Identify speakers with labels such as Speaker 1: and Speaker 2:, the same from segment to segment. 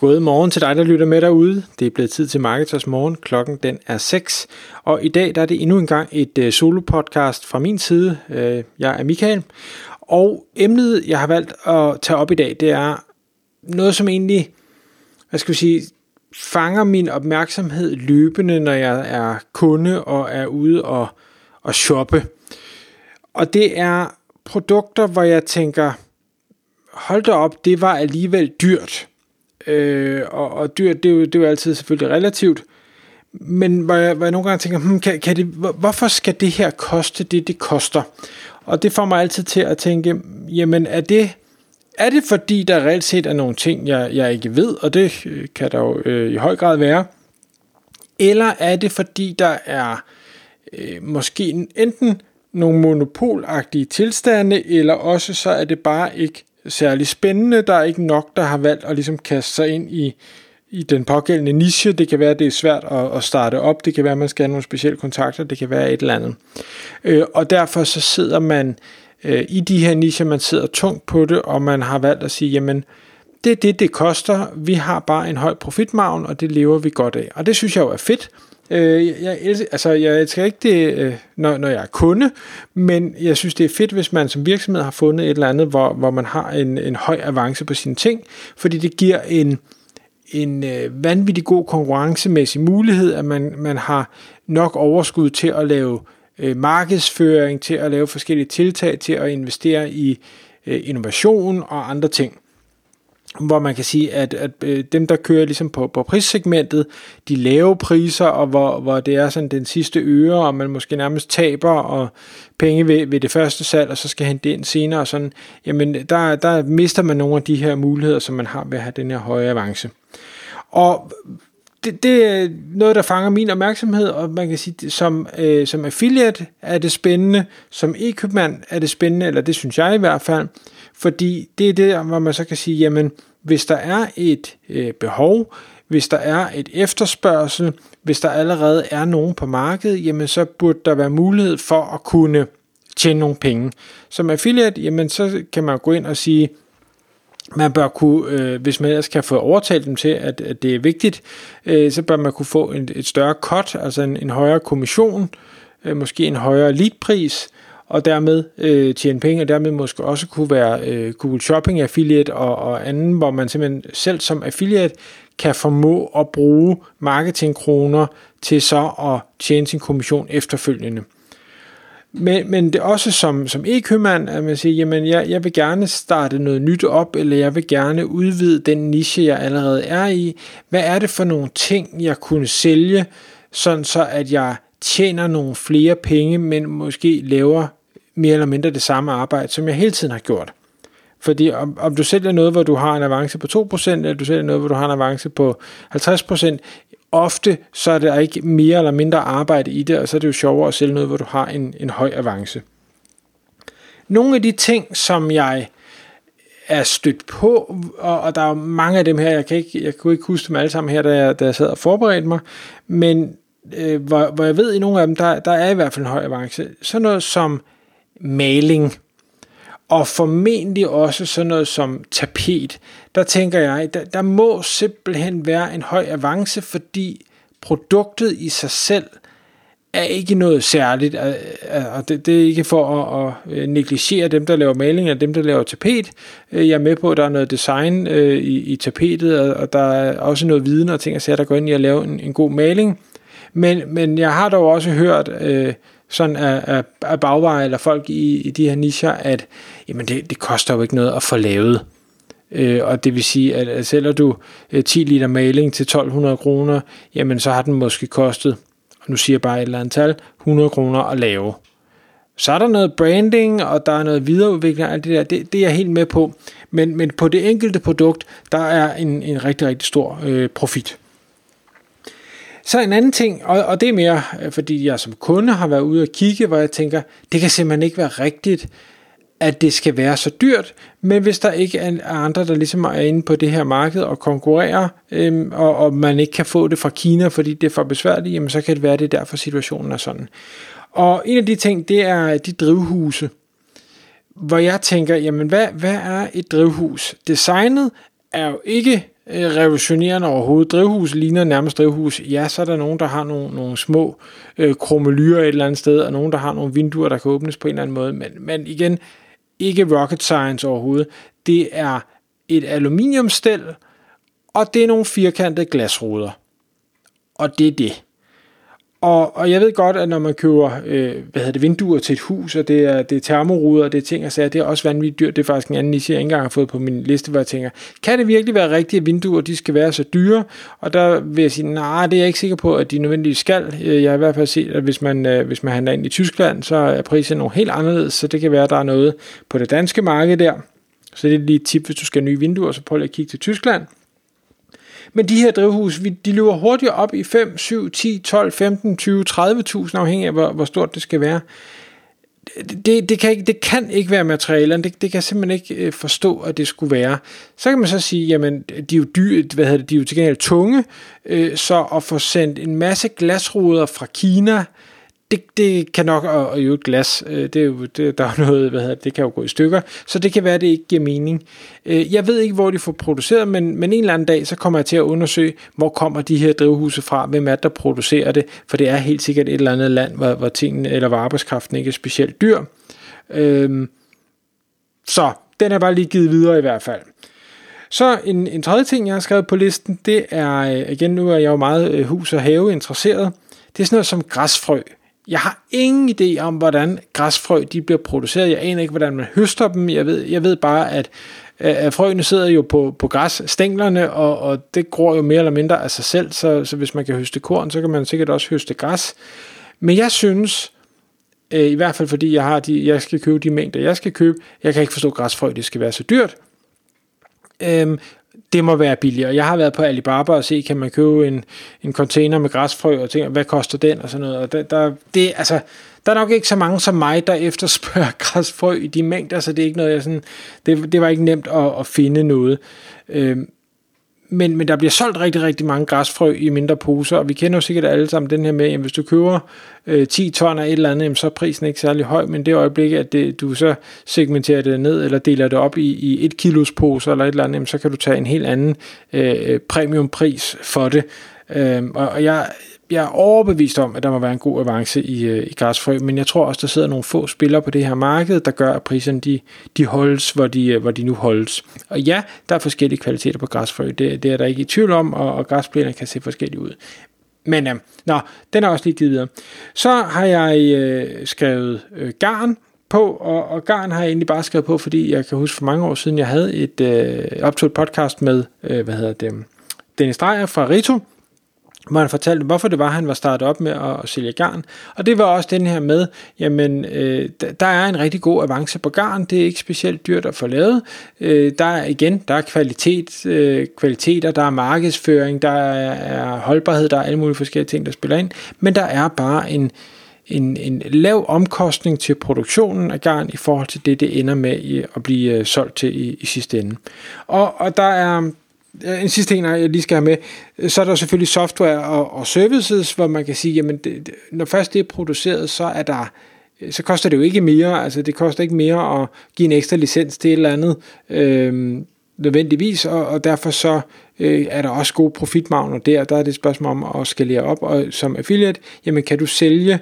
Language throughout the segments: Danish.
Speaker 1: God morgen til dig, der lytter med derude. Det er blevet tid til Marketers Morgen. Klokken den er 6. Og i dag der er det endnu en gang et uh, solo-podcast fra min side. Uh, jeg er Michael. Og emnet, jeg har valgt at tage op i dag, det er noget, som egentlig, hvad skal vi sige, fanger min opmærksomhed løbende, når jeg er kunde og er ude og, og shoppe. Og det er produkter, hvor jeg tænker, hold da op, det var alligevel dyrt. Øh, og, og dyrt, det er, jo, det er jo altid selvfølgelig relativt. Men hvor jeg, hvor jeg nogle gange tænker, hmm, kan, kan det, hvorfor skal det her koste det, det koster? Og det får mig altid til at tænke, jamen er det, er det fordi, der reelt set er nogle ting, jeg, jeg ikke ved, og det øh, kan der jo øh, i høj grad være, eller er det fordi, der er øh, måske enten nogle monopolagtige tilstande, eller også så er det bare ikke særlig spændende. Der er ikke nok, der har valgt at ligesom kaste sig ind i, i den pågældende niche. Det kan være, at det er svært at, at starte op. Det kan være, at man skal have nogle specielle kontakter. Det kan være et eller andet. Øh, og derfor så sidder man øh, i de her nicher, man sidder tungt på det, og man har valgt at sige, jamen, det er det, det koster. Vi har bare en høj profitmargin, og det lever vi godt af. Og det synes jeg jo er fedt. Øh, jeg, elsker, altså, jeg elsker ikke det, øh, når, når jeg er kunde, men jeg synes, det er fedt, hvis man som virksomhed har fundet et eller andet, hvor, hvor man har en, en høj avance på sine ting, fordi det giver en, en øh, vanvittig god konkurrencemæssig mulighed, at man, man har nok overskud til at lave øh, markedsføring, til at lave forskellige tiltag, til at investere i øh, innovation og andre ting hvor man kan sige, at, at øh, dem, der kører ligesom på, på prissegmentet, de lave priser, og hvor, hvor det er sådan den sidste øre, og man måske nærmest taber og penge ved, ved det første salg, og så skal hente det ind senere, og sådan, jamen der, der mister man nogle af de her muligheder, som man har ved at have den her høje avance. Og det, det er noget, der fanger min opmærksomhed, og man kan sige, som, øh, som affiliate er det spændende, som e-købmand er det spændende, eller det synes jeg i hvert fald, fordi det er det, hvor man så kan sige, jamen, hvis der er et øh, behov, hvis der er et efterspørgsel, hvis der allerede er nogen på markedet, jamen så burde der være mulighed for at kunne tjene nogle penge. Som affiliate, jamen så kan man gå ind og sige, man bør kunne, øh, hvis man ellers kan få overtalt dem til, at, at det er vigtigt, øh, så bør man kunne få en, et større cut, altså en, en højere kommission, øh, måske en højere leadpris, og dermed øh, tjene penge, og dermed måske også kunne være øh, Google Shopping affiliate og, og anden, hvor man simpelthen selv som affiliate kan formå at bruge marketingkroner til så at tjene sin kommission efterfølgende. Men, men det er også som, som e-købmand, at man siger, jamen jeg, jeg vil gerne starte noget nyt op, eller jeg vil gerne udvide den niche, jeg allerede er i. Hvad er det for nogle ting, jeg kunne sælge, sådan så at jeg tjener nogle flere penge, men måske laver mere eller mindre det samme arbejde, som jeg hele tiden har gjort. Fordi om, om du sælger noget, hvor du har en avance på 2%, eller du sælger noget, hvor du har en avance på 50%, ofte så er der ikke mere eller mindre arbejde i det, og så er det jo sjovere at sælge noget, hvor du har en, en høj avance. Nogle af de ting, som jeg er stødt på, og, og der er mange af dem her, jeg kan ikke, jeg kunne ikke huske dem alle sammen her, da jeg, da jeg sad og forberedte mig, men øh, hvor, hvor jeg ved, i nogle af dem, der, der er i hvert fald en høj avance. Sådan noget som maling, og formentlig også sådan noget som tapet. Der tænker jeg, der, der må simpelthen være en høj avance, fordi produktet i sig selv er ikke noget særligt, øh, øh, og det, det er ikke for at, at øh, negligere dem, der laver maling, og dem, der laver tapet. Jeg er med på, at der er noget design i, i tapetet, og der er også noget viden og ting, der går ind i at lave en, en god maling. Men, men jeg har dog også hørt øh, sådan af, af, af bagveje eller folk i, i de her nischer, at jamen det, det koster jo ikke noget at få lavet. Øh, og det vil sige, at, at sælger du øh, 10 liter maling til 1200 kroner, jamen så har den måske kostet, og nu siger jeg bare et eller andet tal, 100 kroner at lave. Så er der noget branding, og der er noget videreudvikling og alt det der, det, det er jeg helt med på. Men, men på det enkelte produkt, der er en, en rigtig, rigtig stor øh, profit. Så en anden ting, og, og det er mere, øh, fordi jeg som kunde har været ude og kigge, hvor jeg tænker, det kan simpelthen ikke være rigtigt, at det skal være så dyrt, men hvis der ikke er andre, der ligesom er inde på det her marked og konkurrerer, øhm, og, og man ikke kan få det fra Kina, fordi det er for besværligt, jamen så kan det være, det er derfor situationen er sådan. Og en af de ting, det er de drivhuse, hvor jeg tænker, jamen hvad, hvad er et drivhus? Designet er jo ikke øh, revolutionerende overhovedet. Drivhus ligner nærmest drivhus. Ja, så er der nogen, der har nogle, nogle små øh, krummelyer et eller andet sted, og nogen, der har nogle vinduer, der kan åbnes på en eller anden måde. Men, men igen, ikke rocket science overhovedet. Det er et aluminiumstel, og det er nogle firkantede glasruder. Og det er det. Og, og jeg ved godt, at når man køber øh, hvad hedder det, vinduer til et hus, og det er, det er termoruder, og det er ting og sager, det er også vanvittigt dyrt. Det er faktisk en anden niche, jeg ikke engang har fået på min liste, hvor jeg tænker, kan det virkelig være rigtigt, at vinduer de skal være så dyre? Og der vil jeg sige, nej, det er jeg ikke sikker på, at de nødvendigvis skal. Øh, jeg har i hvert fald set, at hvis man, øh, hvis man handler ind i Tyskland, så er prisen nogle helt anderledes, så det kan være, at der er noget på det danske marked der. Så det er lige et tip, hvis du skal have nye vinduer, så prøv lige at kigge til Tyskland. Men de her drivhus, de løber hurtigt op i 5, 7, 10, 12, 15, 20, 30.000, afhængig af, hvor, hvor stort det skal være. Det, det, kan ikke, det kan ikke være materialerne, det, det kan jeg simpelthen ikke øh, forstå, at det skulle være. Så kan man så sige, jamen, de er jo, dyre, hvad hedder det, de er jo til gengæld tunge, øh, så at få sendt en masse glasruder fra Kina, det, det kan nok, og, og jo et glas, øh, det er jo, det, der er noget, hvad hedder det, kan jo gå i stykker, så det kan være, at det ikke giver mening. Øh, jeg ved ikke, hvor de får produceret, men, men en eller anden dag, så kommer jeg til at undersøge, hvor kommer de her drivhuse fra, hvem er der producerer det, for det er helt sikkert et eller andet land, hvor, hvor tingene, eller hvor arbejdskraften ikke er specielt dyr. Øh, så den er bare lige givet videre i hvert fald. Så en, en tredje ting, jeg har skrevet på listen, det er, øh, igen nu er jeg jo meget øh, hus- og have interesseret, det er sådan noget som græsfrø. Jeg har ingen idé om, hvordan græsfrø de bliver produceret. Jeg aner ikke, hvordan man høster dem. Jeg ved, jeg ved bare, at, at frøene sidder jo på, på græsstænglerne, og, og det gror jo mere eller mindre af sig selv, så, så hvis man kan høste korn, så kan man sikkert også høste græs. Men jeg synes, øh, i hvert fald fordi jeg, har de, jeg skal købe de mængder, jeg skal købe, jeg kan ikke forstå, at græsfrø det skal være så dyrt. Øhm, det må være billigere. Jeg har været på Alibaba og se, kan man købe en, en container med græsfrø, og tænker, hvad koster den, og sådan noget. Og der, der, det, altså, der er nok ikke så mange som mig, der efterspørger græsfrø i de mængder, så det er ikke noget, jeg sådan, det, det var ikke nemt at, at finde noget. Øhm, men, men der bliver solgt rigtig, rigtig mange græsfrø i mindre poser, og vi kender jo sikkert alle sammen den her med, at hvis du køber øh, 10 ton af et eller andet, jamen, så er prisen ikke særlig høj, men det øjeblik, at det, du så segmenterer det ned, eller deler det op i, i et kilos poser eller et eller andet, jamen, så kan du tage en helt anden øh, øh premiumpris for det. Øh, og, og jeg, jeg er overbevist om, at der må være en god avance i, øh, i græsfrø, men jeg tror også, der sidder nogle få spillere på det her marked, der gør, at priserne de, de holdes, hvor de, øh, hvor de nu holdes. Og ja, der er forskellige kvaliteter på græsfrø, det, det er der ikke i tvivl om, og, og græsplænerne kan se forskellige ud. Men øh, nå, den er også lige givet videre. Så har jeg øh, skrevet øh, garn på, og, og garn har jeg egentlig bare skrevet på, fordi jeg kan huske for mange år siden, jeg havde et øh, optaget podcast med, øh, hvad hedder det, Dennis Dreyer fra Rito, hvor han fortalte, hvorfor det var, han var startet op med at, at sælge garn. Og det var også den her med, jamen, øh, der er en rigtig god avance på garn, det er ikke specielt dyrt at få lavet. Øh, der er igen, der er kvalitet, øh, kvaliteter, der er markedsføring, der er, holdbarhed, der er alle mulige forskellige ting, der spiller ind, men der er bare en, en, en lav omkostning til produktionen af garn i forhold til det, det ender med at blive øh, solgt til i, i sidste ende. Og, og der er en sidste ting, jeg lige skal have med, så er der selvfølgelig software og, og services, hvor man kan sige, jamen det, det, når først det er produceret, så er der så koster det jo ikke mere, altså det koster ikke mere at give en ekstra licens til et eller andet øh, nødvendigvis, og, og derfor så øh, er der også gode profitmarginer der, der er det et spørgsmål om at skalere op, og som affiliate, jamen kan du sælge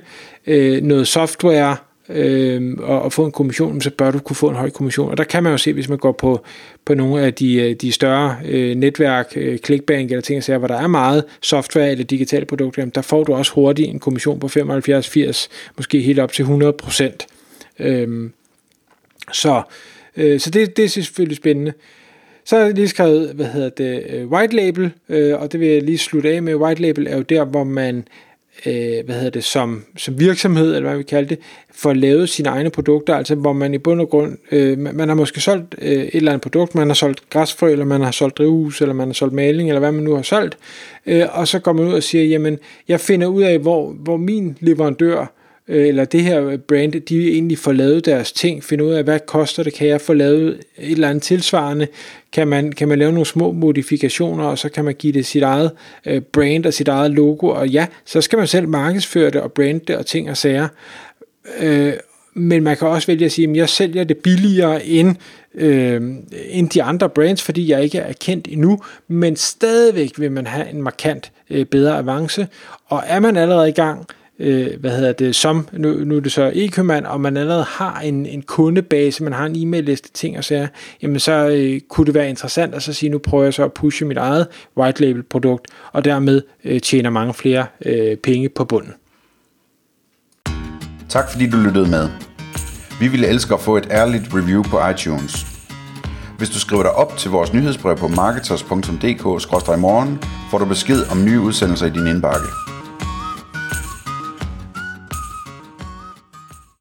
Speaker 1: øh, noget software, øh, og, og få en kommission, så bør du kunne få en høj kommission. Og der kan man jo se, hvis man går på, på nogle af de, øh, de større øh, netværk, øh, clickbank eller ting, hvor der er meget software eller digitale produkter, der får du også hurtigt en kommission på 75-80, måske helt op til 100 procent. Øh, så øh, så det, det er selvfølgelig spændende. Så har jeg lige skrevet, hvad hedder det, øh, white label, øh, og det vil jeg lige slutte af med. White label er jo der, hvor man øh, hvad hedder det, som, som virksomhed, eller hvad vi kalder det, får lavet sine egne produkter, altså hvor man i bund og grund, øh, man har måske solgt øh, et eller andet produkt, man har solgt græsfrø, eller man har solgt drivhus, eller man har solgt maling, eller hvad man nu har solgt, øh, og så går man ud og siger, jamen, jeg finder ud af, hvor, hvor min leverandør øh, Øh, eller det her brand, de egentlig får lavet deres ting, finde ud af, hvad koster det, kan jeg få lavet et eller andet tilsvarende, kan man, kan man lave nogle små modifikationer, og så kan man give det sit eget øh, brand og sit eget logo, og ja, så skal man selv markedsføre det og brande det og ting og sager. Øh, men man kan også vælge at sige, at jeg sælger det billigere end, øh, end de andre brands, fordi jeg ikke er kendt endnu, men stadigvæk vil man have en markant øh, bedre avance, og er man allerede i gang, øh, hvad hedder det, som, nu, nu er det så e-købmand, og man allerede har en, en kundebase, man har en e-mail-liste, ting og sager, jamen så øh, kunne det være interessant at så sige, nu prøver jeg så at pushe mit eget white label produkt, og dermed øh, tjener mange flere øh, penge på bunden.
Speaker 2: Tak fordi du lyttede med. Vi ville elske at få et ærligt review på iTunes. Hvis du skriver dig op til vores nyhedsbrev på marketers.dk-morgen, får du besked om nye udsendelser i din indbakke.